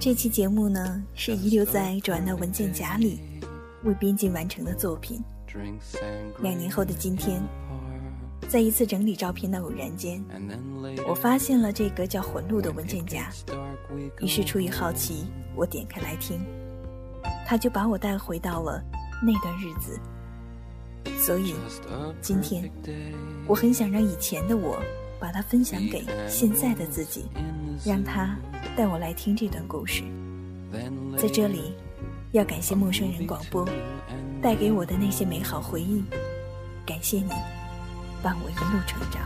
这期节目呢，是遗留在转的文件夹里为编辑完成的作品。两年后的今天，在一次整理照片的偶然间，我发现了这个叫“魂录”的文件夹。于是出于好奇，我点开来听，它就把我带回到了那段日子。所以，今天我很想让以前的我把它分享给现在的自己，让他。带我来听这段故事，在这里，要感谢陌生人广播带给我的那些美好回忆，感谢你伴我一路成长。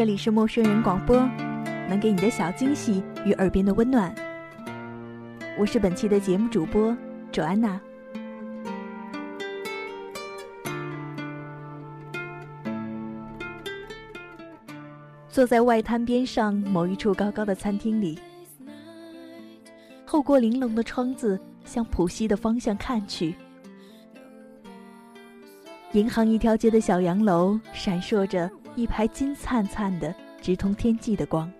这里是陌生人广播，能给你的小惊喜与耳边的温暖。我是本期的节目主播卓安娜。坐在外滩边上某一处高高的餐厅里，透过玲珑的窗子向浦西的方向看去，银行一条街的小洋楼闪烁着。一排金灿灿的、直通天际的光。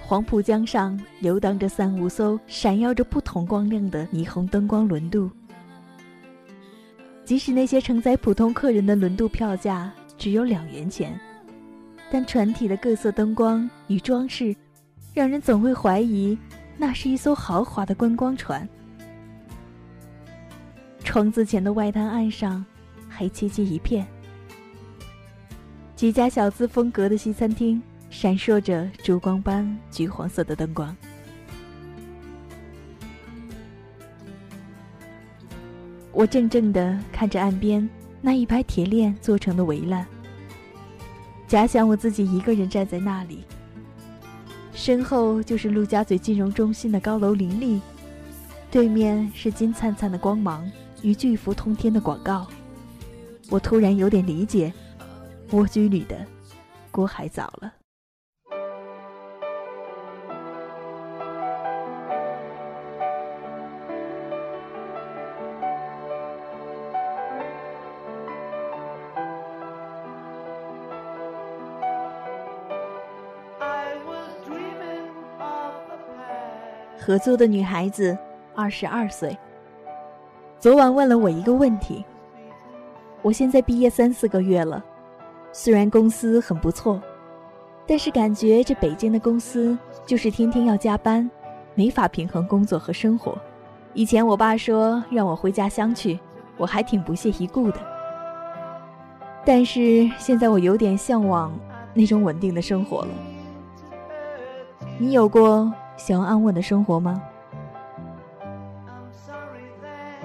黄浦江上游荡着三五艘闪耀着不同光亮的霓虹灯光轮渡。即使那些承载普通客人的轮渡票价只有两元钱，但船体的各色灯光与装饰，让人总会怀疑那是一艘豪华的观光船。窗子前的外滩岸上，黑漆漆一片。几家小资风格的西餐厅闪烁着烛光般橘黄色的灯光。我怔怔地看着岸边那一排铁链做成的围栏，假想我自己一个人站在那里，身后就是陆家嘴金融中心的高楼林立，对面是金灿灿的光芒与巨幅通天的广告。我突然有点理解。蜗居里的郭海藻了。合租的女孩子，二十二岁。昨晚问了我一个问题。我现在毕业三四个月了。虽然公司很不错，但是感觉这北京的公司就是天天要加班，没法平衡工作和生活。以前我爸说让我回家乡去，我还挺不屑一顾的。但是现在我有点向往那种稳定的生活了。你有过想要安稳的生活吗？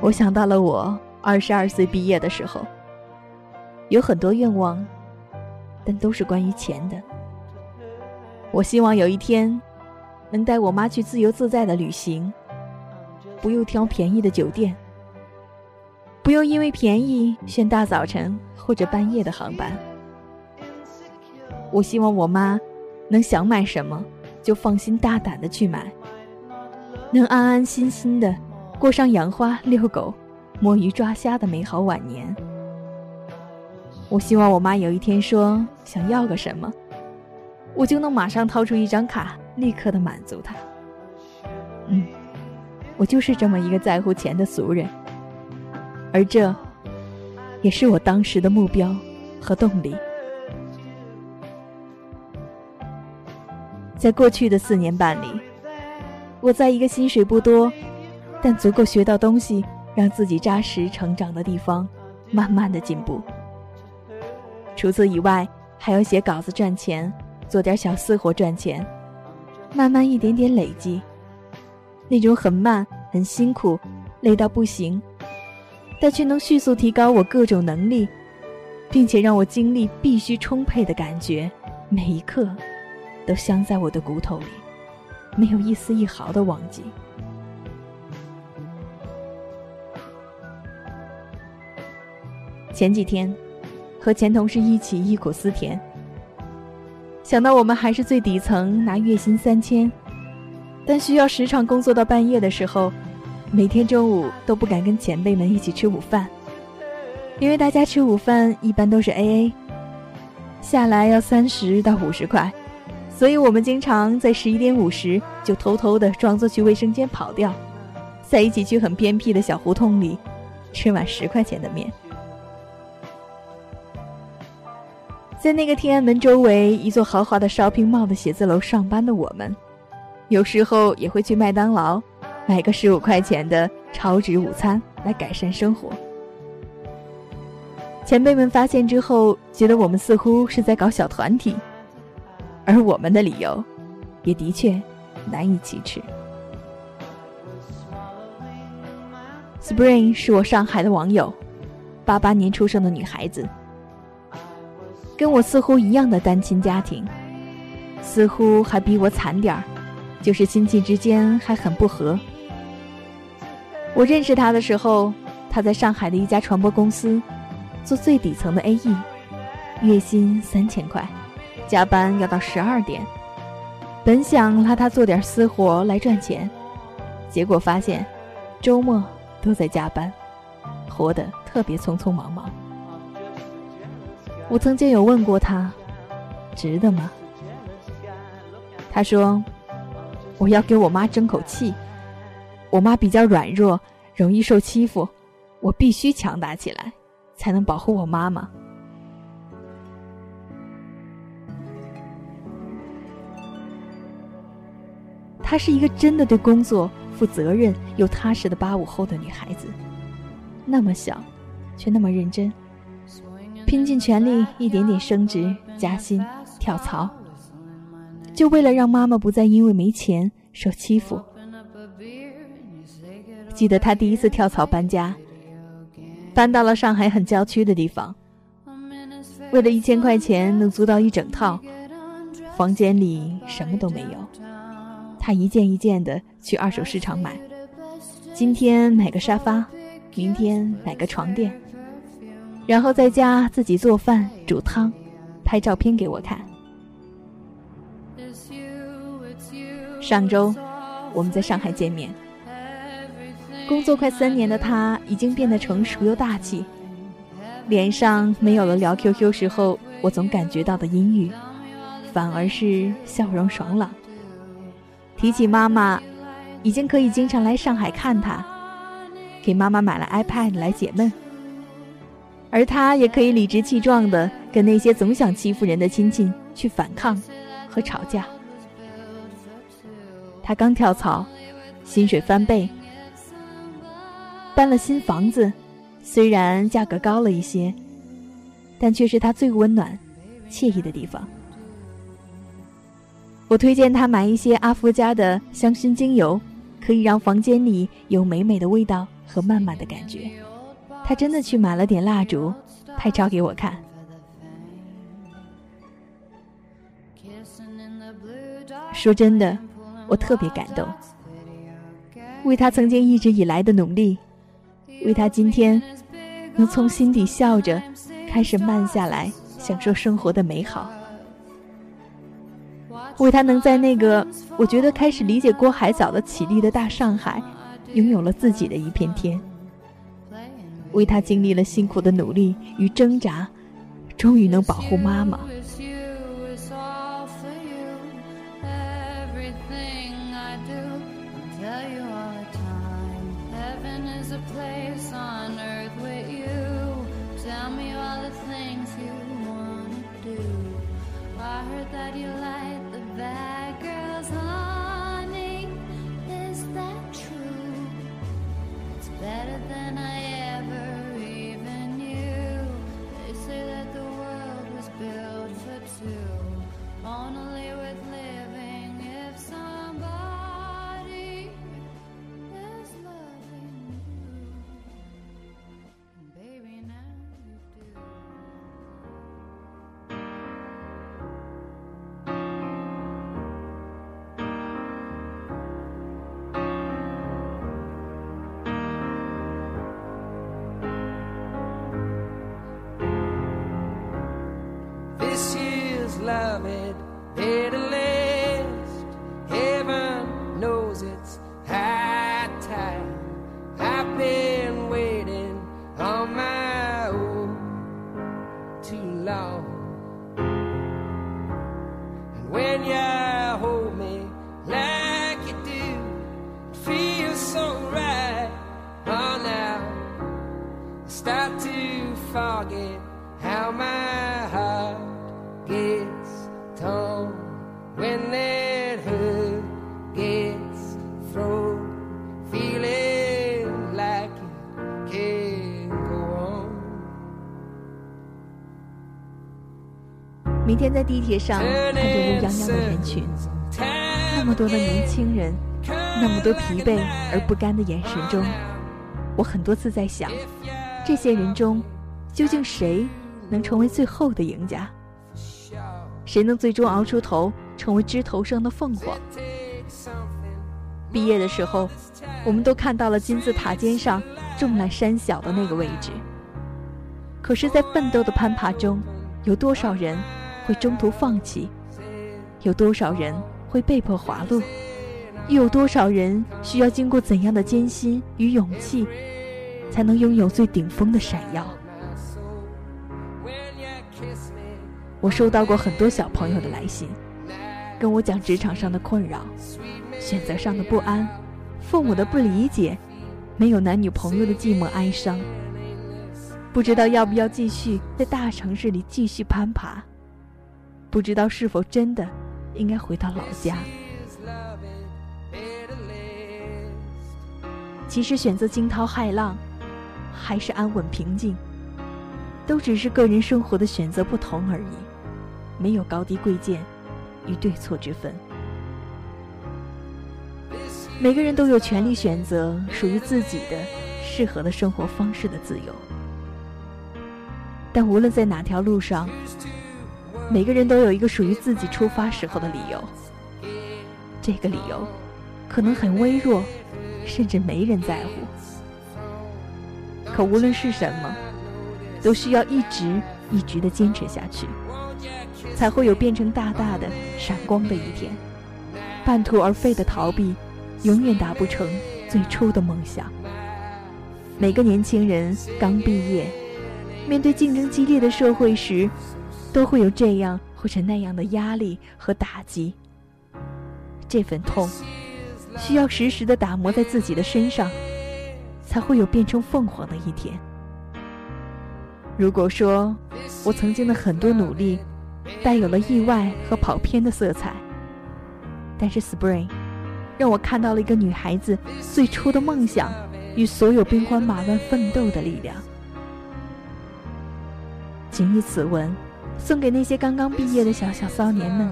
我想到了我二十二岁毕业的时候，有很多愿望。但都是关于钱的。我希望有一天，能带我妈去自由自在的旅行，不用挑便宜的酒店，不用因为便宜选大早晨或者半夜的航班。我希望我妈能想买什么就放心大胆的去买，能安安心心的过上养花、遛狗、摸鱼、抓虾的美好晚年。我希望我妈有一天说想要个什么，我就能马上掏出一张卡，立刻的满足她。嗯，我就是这么一个在乎钱的俗人，而这，也是我当时的目标和动力。在过去的四年半里，我在一个薪水不多，但足够学到东西，让自己扎实成长的地方，慢慢的进步。除此以外，还要写稿子赚钱，做点小私活赚钱，慢慢一点点累积。那种很慢、很辛苦、累到不行，但却能迅速提高我各种能力，并且让我精力必须充沛的感觉，每一刻。都镶在我的骨头里，没有一丝一毫的忘记。前几天，和前同事一起忆苦思甜，想到我们还是最底层，拿月薪三千，但需要时常工作到半夜的时候，每天中午都不敢跟前辈们一起吃午饭，因为大家吃午饭一般都是 A A，下来要三十到五十块。所以我们经常在十一点五十就偷偷的装作去卫生间跑掉，在一起去很偏僻的小胡同里吃碗十块钱的面。在那个天安门周围一座豪华的 shopping mall 的写字楼上班的我们，有时候也会去麦当劳买个十五块钱的超值午餐来改善生活。前辈们发现之后，觉得我们似乎是在搞小团体。而我们的理由，也的确难以启齿。Spring 是我上海的网友，八八年出生的女孩子，跟我似乎一样的单亲家庭，似乎还比我惨点儿，就是亲戚之间还很不和。我认识他的时候，他在上海的一家传播公司做最底层的 AE，月薪三千块。加班要到十二点，本想拉他做点私活来赚钱，结果发现周末都在加班，活得特别匆匆忙忙。我曾经有问过他，值得吗？他说：“我要给我妈争口气，我妈比较软弱，容易受欺负，我必须强大起来，才能保护我妈妈。”她是一个真的对工作负责任又踏实的八五后的女孩子，那么小，却那么认真，拼尽全力，一点点升职加薪、跳槽，就为了让妈妈不再因为没钱受欺负。记得他第一次跳槽搬家，搬到了上海很郊区的地方，为了一千块钱能租到一整套，房间里什么都没有。他一件一件的去二手市场买，今天买个沙发，明天买个床垫，然后在家自己做饭煮汤，拍照片给我看。上周我们在上海见面，工作快三年的他已经变得成熟又大气，脸上没有了聊 QQ 时候我总感觉到的阴郁，反而是笑容爽朗。提起妈妈，已经可以经常来上海看她，给妈妈买了 iPad 来解闷。而他也可以理直气壮的跟那些总想欺负人的亲戚去反抗和吵架。他刚跳槽，薪水翻倍，搬了新房子，虽然价格高了一些，但却是他最温暖、惬意的地方。我推荐他买一些阿芙家的香薰精油，可以让房间里有美美的味道和满满的感觉。他真的去买了点蜡烛，拍照给我看。说真的，我特别感动，为他曾经一直以来的努力，为他今天能从心底笑着开始慢下来，享受生活的美好。为他能在那个我觉得开始理解郭海藻的绮丽的大上海，拥有了自己的一片天。为他经历了辛苦的努力与挣扎，终于能保护妈妈。Muhammad did 天在地铁上看着乌泱泱的人群，那么多的年轻人，那么多疲惫而不甘的眼神中，我很多次在想，这些人中，究竟谁能成为最后的赢家？谁能最终熬出头，成为枝头上的凤凰？毕业的时候，我们都看到了金字塔尖上众览山小的那个位置。可是，在奋斗的攀爬中，有多少人会中途放弃？有多少人会被迫滑落？又有多少人需要经过怎样的艰辛与勇气，才能拥有最顶峰的闪耀？我收到过很多小朋友的来信，跟我讲职场上的困扰、选择上的不安、父母的不理解、没有男女朋友的寂寞哀伤，不知道要不要继续在大城市里继续攀爬，不知道是否真的应该回到老家。其实选择惊涛骇浪，还是安稳平静，都只是个人生活的选择不同而已，没有高低贵贱与对错之分。每个人都有权利选择属于自己的、适合的生活方式的自由。但无论在哪条路上，每个人都有一个属于自己出发时候的理由。这个理由可能很微弱，甚至没人在乎。可无论是什么，都需要一直一直的坚持下去，才会有变成大大的闪光的一天。半途而废的逃避，永远达不成最初的梦想。每个年轻人刚毕业，面对竞争激烈的社会时，都会有这样或者那样的压力和打击。这份痛，需要时时的打磨在自己的身上，才会有变成凤凰的一天。如果说我曾经的很多努力，带有了意外和跑偏的色彩，但是 Spring 让我看到了一个女孩子最初的梦想与所有兵荒马乱奋斗的力量。谨以此文，送给那些刚刚毕业的小小骚年们。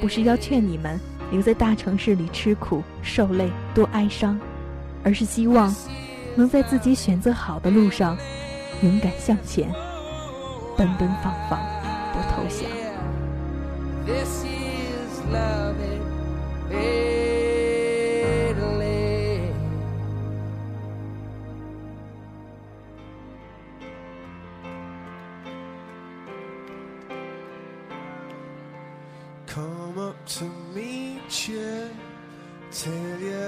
不是要劝你们留在大城市里吃苦受累多哀伤，而是希望能在自己选择好的路上勇敢向前，奔奔放放，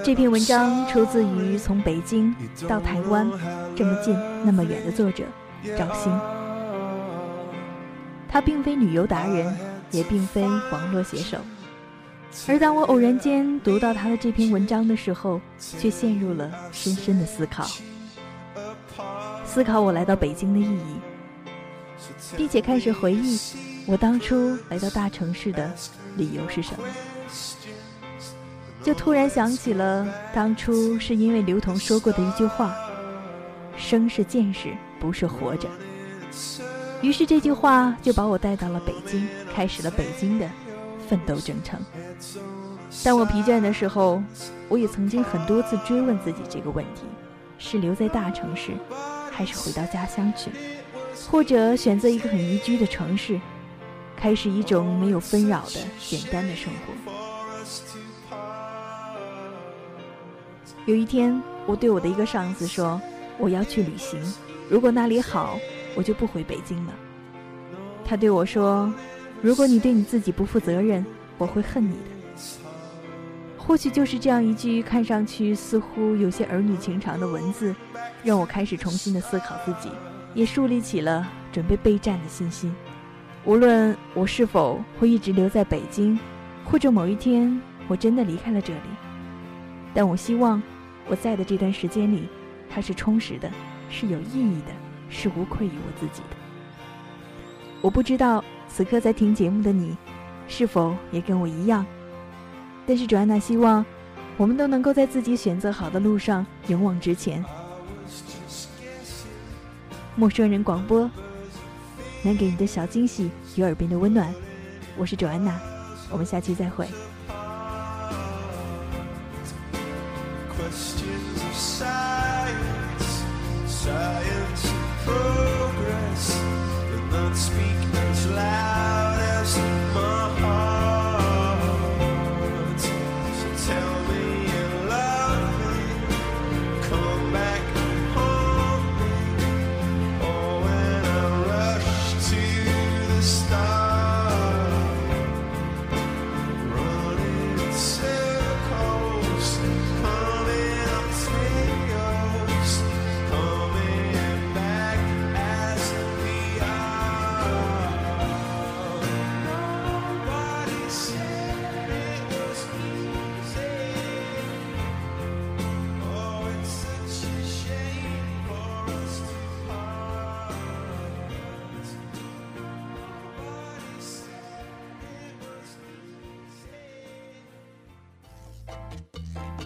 这篇文章出自于从北京到台湾这么近那么远的作者赵鑫。他并非旅游达人，也并非网络写手，而当我偶然间读到他的这篇文章的时候，却陷入了深深的思考，思考我来到北京的意义，并且开始回忆我当初来到大城市的理由是什么。就突然想起了当初是因为刘同说过的一句话：“生是见识，不是活着。”于是这句话就把我带到了北京，开始了北京的奋斗征程。当我疲倦的时候，我也曾经很多次追问自己这个问题：是留在大城市，还是回到家乡去，或者选择一个很宜居的城市，开始一种没有纷扰的简单的生活。有一天，我对我的一个上司说：“我要去旅行，如果那里好，我就不回北京了。”他对我说：“如果你对你自己不负责任，我会恨你的。”或许就是这样一句看上去似乎有些儿女情长的文字，让我开始重新的思考自己，也树立起了准备备战的信心。无论我是否会一直留在北京，或者某一天我真的离开了这里，但我希望。我在的这段时间里，它是充实的，是有意义的，是无愧于我自己的。我不知道此刻在听节目的你，是否也跟我一样？但是，主安娜希望我们都能够在自己选择好的路上勇往直前。陌生人广播，能给你的小惊喜与耳边的温暖。我是卓安娜，我们下期再会。desire to progress, but not speak much loud.